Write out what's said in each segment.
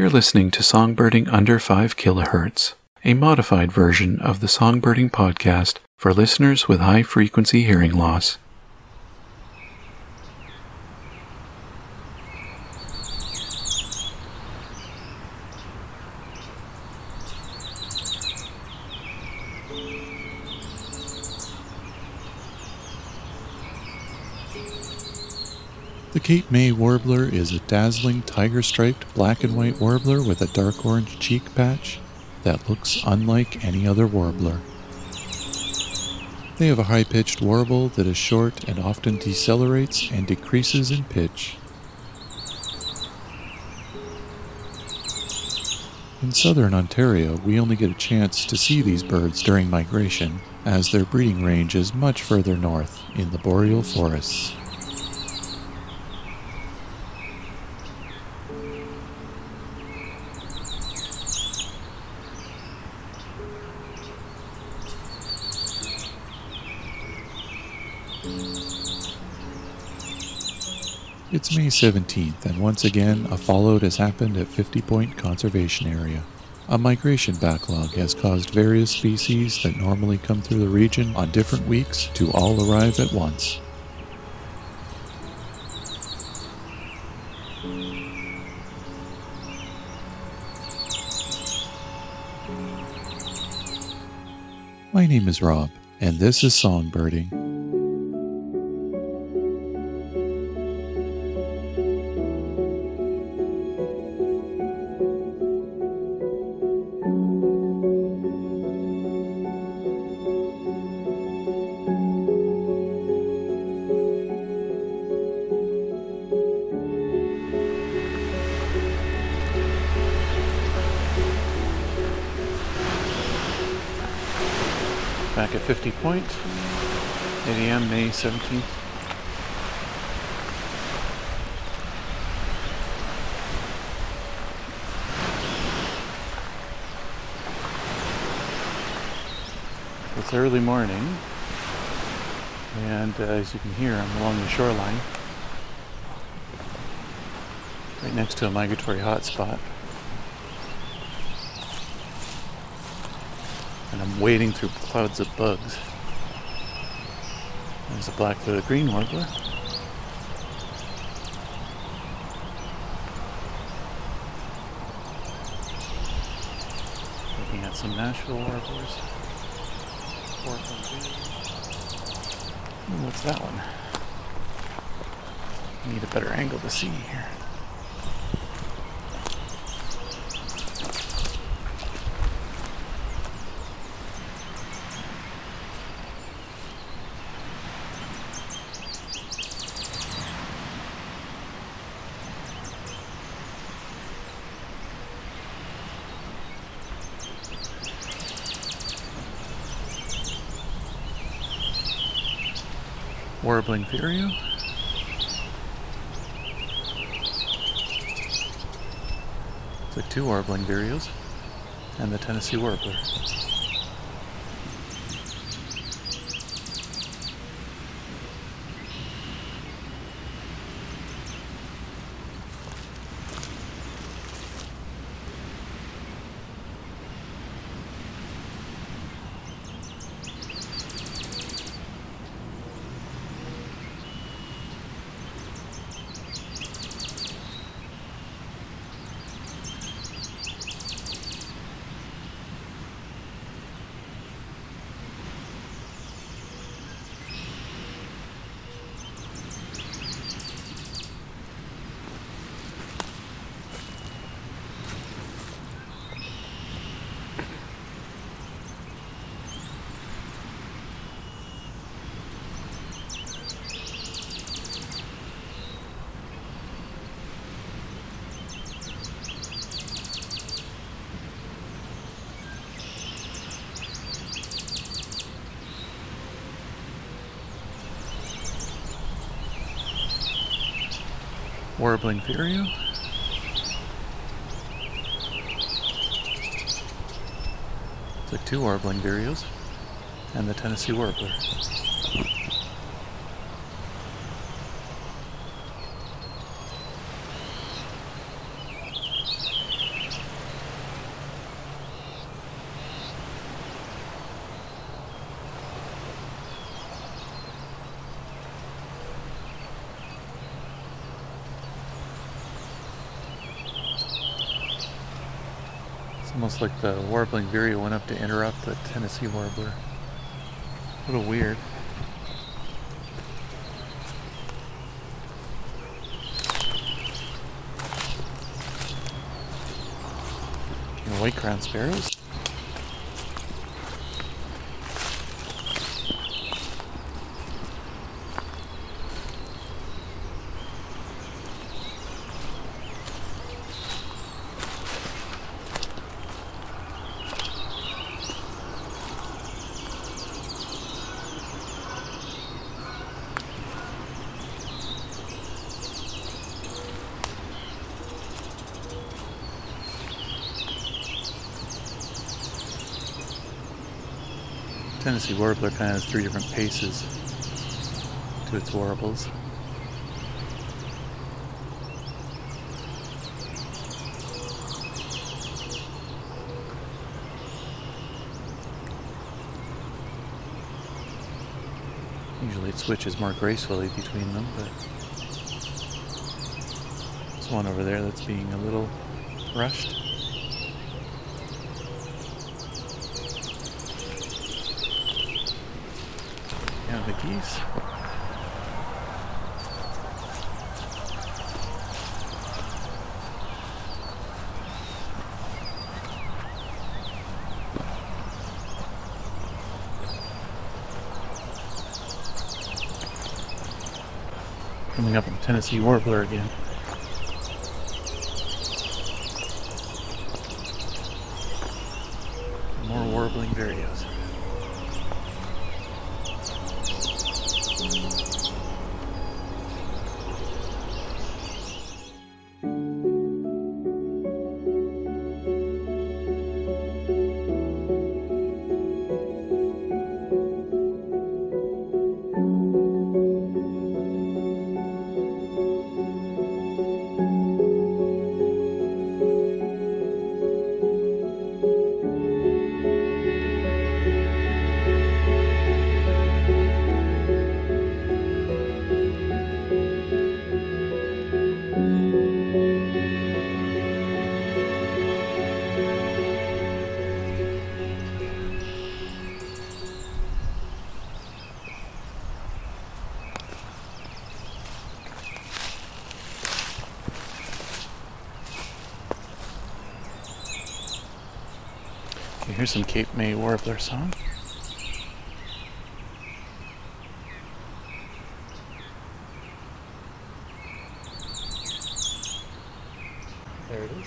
You're listening to Songbirding Under 5 kHz, a modified version of the Songbirding podcast for listeners with high frequency hearing loss. Cape May warbler is a dazzling tiger striped black and white warbler with a dark orange cheek patch that looks unlike any other warbler. They have a high pitched warble that is short and often decelerates and decreases in pitch. In southern Ontario, we only get a chance to see these birds during migration, as their breeding range is much further north in the boreal forests. It's May 17th, and once again, a fallout has happened at 50 Point Conservation Area. A migration backlog has caused various species that normally come through the region on different weeks to all arrive at once. My name is Rob, and this is Songbirding. Early morning, and uh, as you can hear, I'm along the shoreline, right next to a migratory hotspot. and I'm wading through clouds of bugs. There's a black-throated green warbler. Looking at some Nashville warblers. Ooh, what's that one? Need a better angle to see here. Warbling Vireo. It's like two warbling vireos and the Tennessee warbler. Warbling Vireo. It's like two warbling vireos and the Tennessee warbler. Like the warbling vireo went up to interrupt the Tennessee warbler. A little weird. white crown sparrows? Tennessee warbler kind of has three different paces to its warbles. Usually it switches more gracefully between them, but there's one over there that's being a little rushed. The geese. Coming up on Tennessee warbler again. Here's some Cape May warbler song. There it is.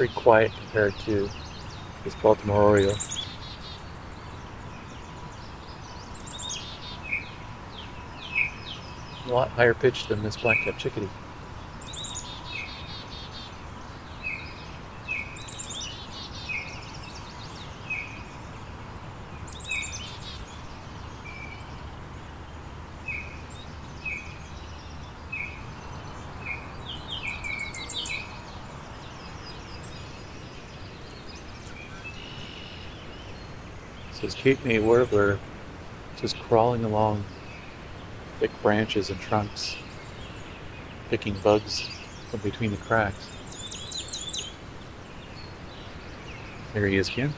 Very quiet compared to this Baltimore Oriole. A lot higher pitched than this black-capped chickadee. This Cape May warbler just crawling along thick branches and trunks, picking bugs from between the cracks. There he is again.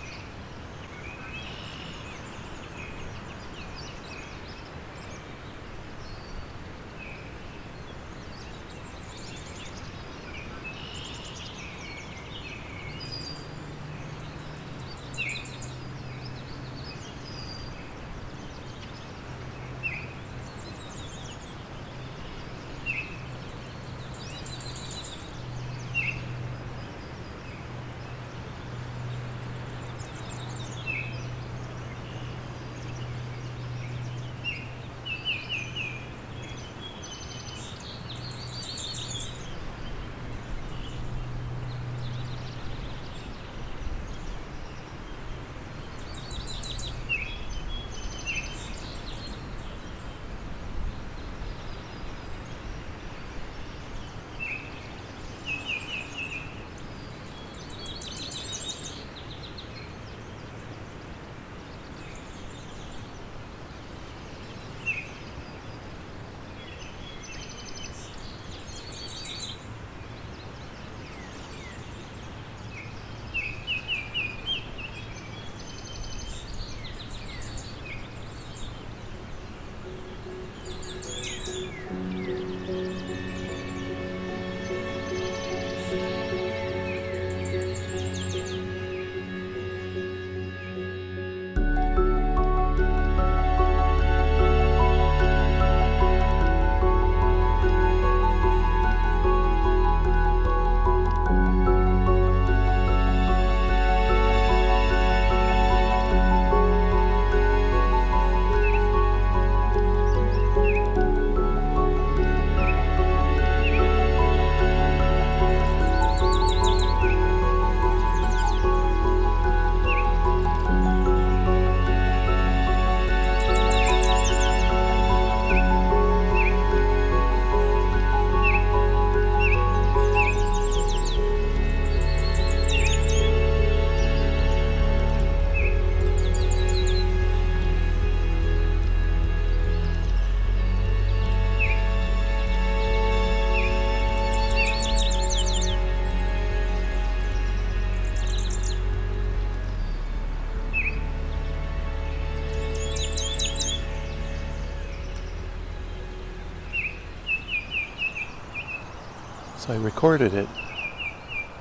So I recorded it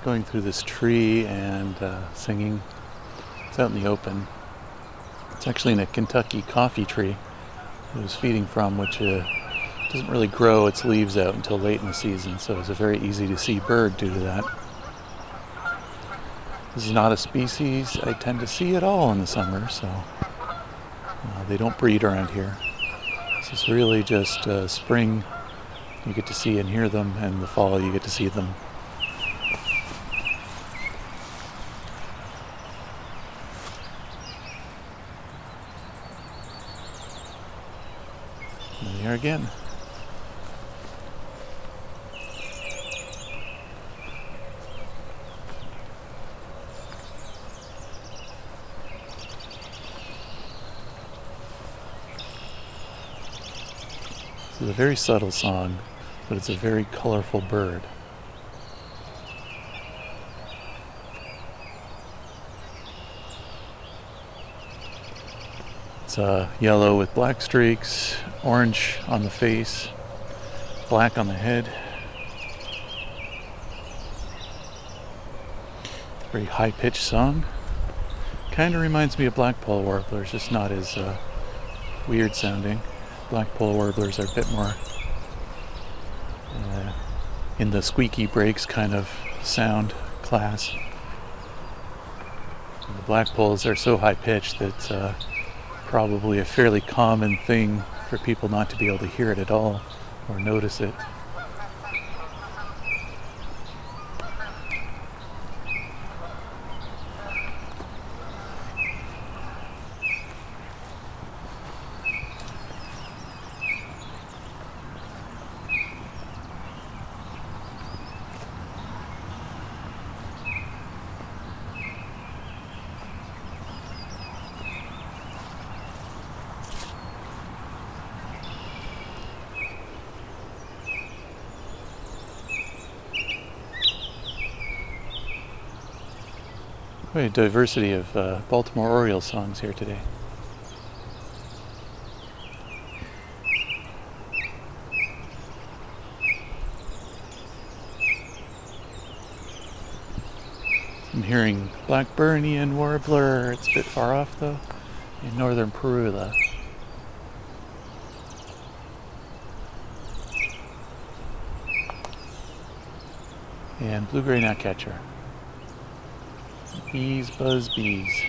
going through this tree and uh, singing. It's out in the open. It's actually in a Kentucky coffee tree it was feeding from, which uh, doesn't really grow its leaves out until late in the season, so it's a very easy to see bird due to that. This is not a species I tend to see at all in the summer, so uh, they don't breed around here. This is really just uh, spring, you get to see and hear them, and the fall, you get to see them. They are again. Is a very subtle song, but it's a very colorful bird. It's uh, yellow with black streaks, orange on the face, black on the head. Very high pitched song. Kind of reminds me of black blackpoll warblers, just not as uh, weird sounding. Black Blackpoll warblers are a bit more in the squeaky brakes kind of sound class. And the blackpolls are so high pitched that uh, probably a fairly common thing for people not to be able to hear it at all or notice it. A diversity of uh, Baltimore Orioles songs here today. I'm hearing Blackburnian warbler. It's a bit far off though, in northern Parula. And blue-gray. Bees buzz bees.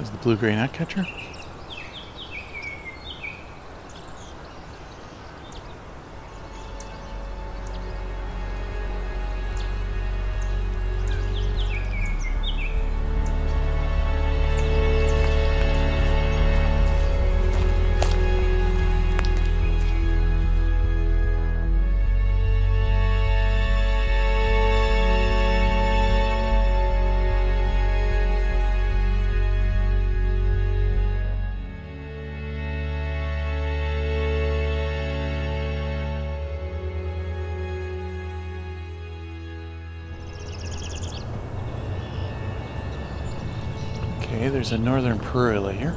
Is the blue-gray gnatcatcher. There's a northern Parula here.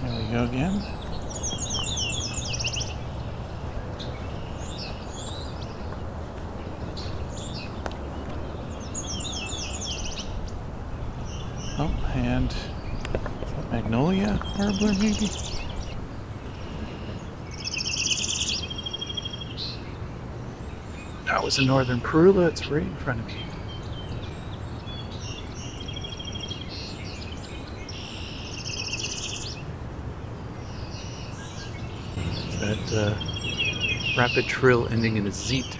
There we go again. Oh, and Magnolia Warbler maybe? That was a northern Parula. It's right in front of. It's that uh, rapid trill ending in a zeet.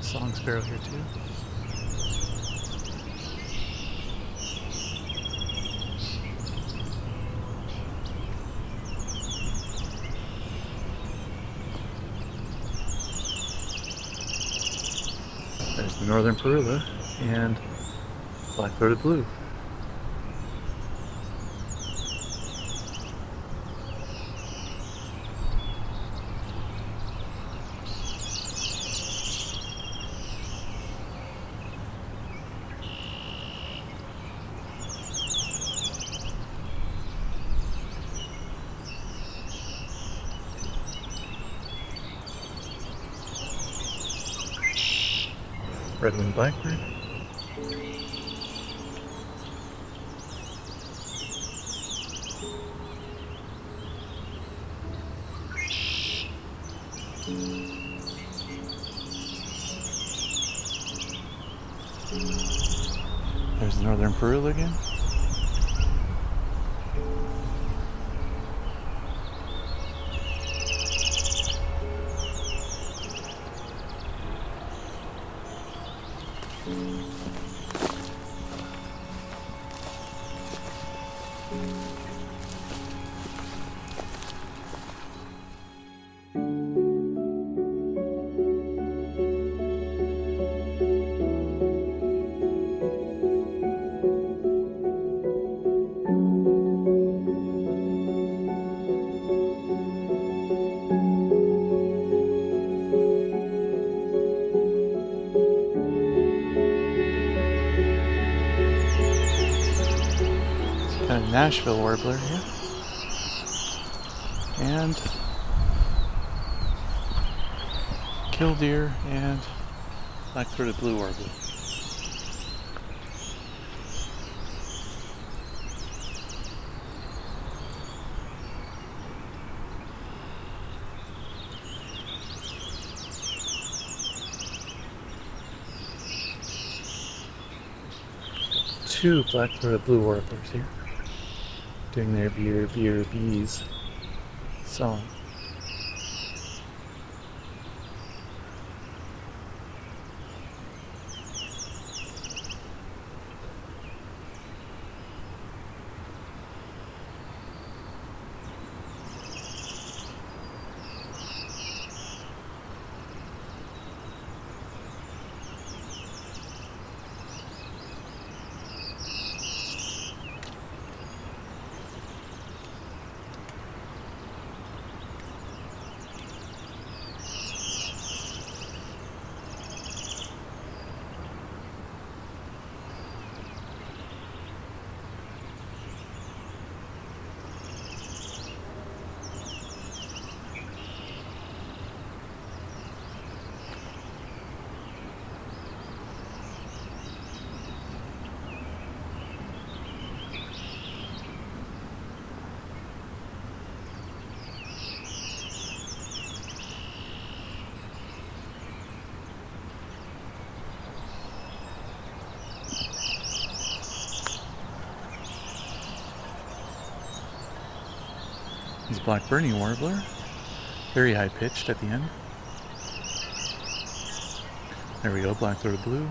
Song sparrow here too. northern Parula and black-throated blue. Red-winged blackbird. Nashville warbler here. And killdeer and black-throated blue warbler. Two black-throated blue warblers here doing their beer, beer, bees song. Blackburnian Warbler. Very high pitched at the end. There we go, Black Throated Blue.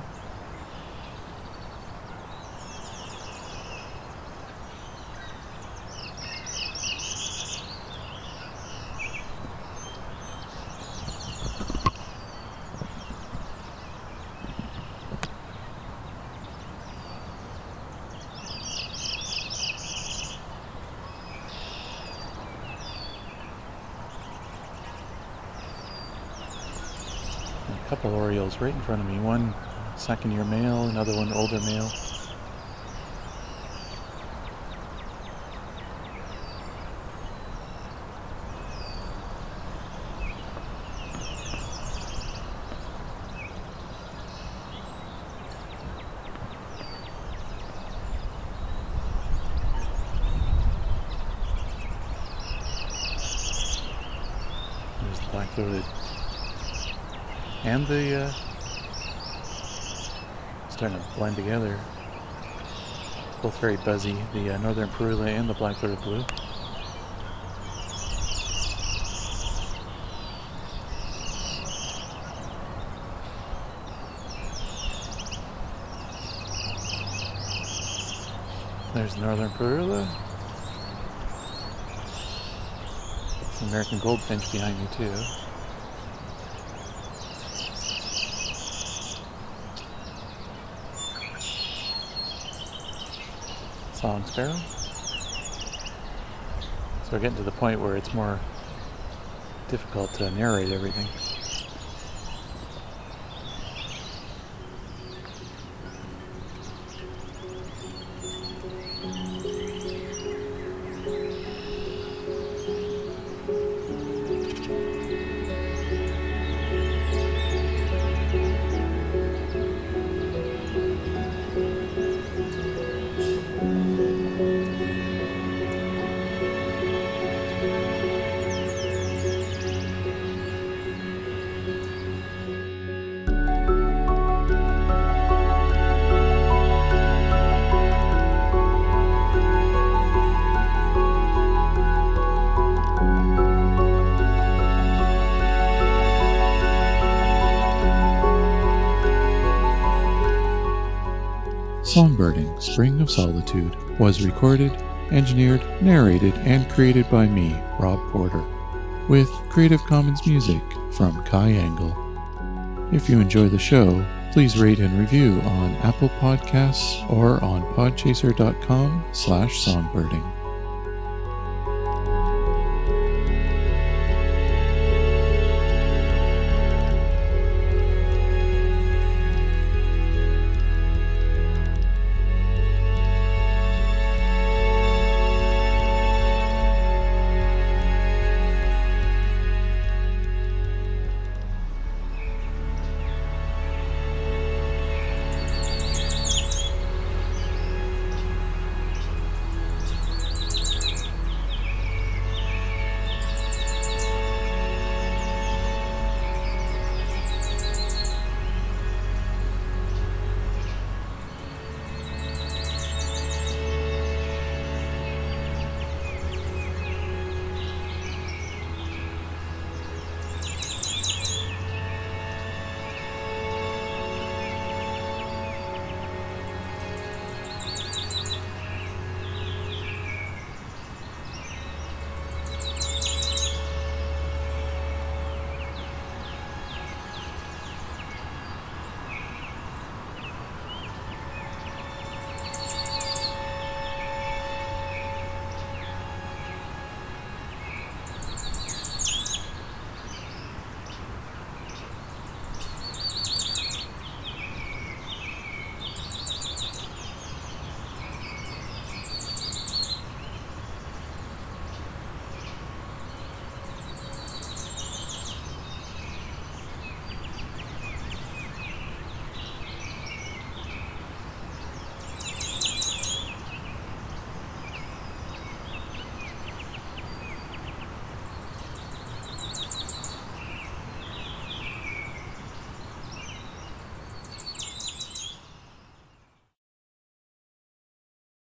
Orioles right in front of me. One second year male, another one older male. Black-throated and the uh, starting to blend together. Both very buzzy, the uh, northern parula and the black-throated blue. There's northern parula. Some American goldfinch behind me too. Song sparrow. So we're getting to the point where it's more difficult to narrate everything. Songbirding Spring of Solitude was recorded, engineered, narrated, and created by me, Rob Porter, with Creative Commons music from Kai Engel. If you enjoy the show, please rate and review on Apple Podcasts or on podchaser.com slash songbirding.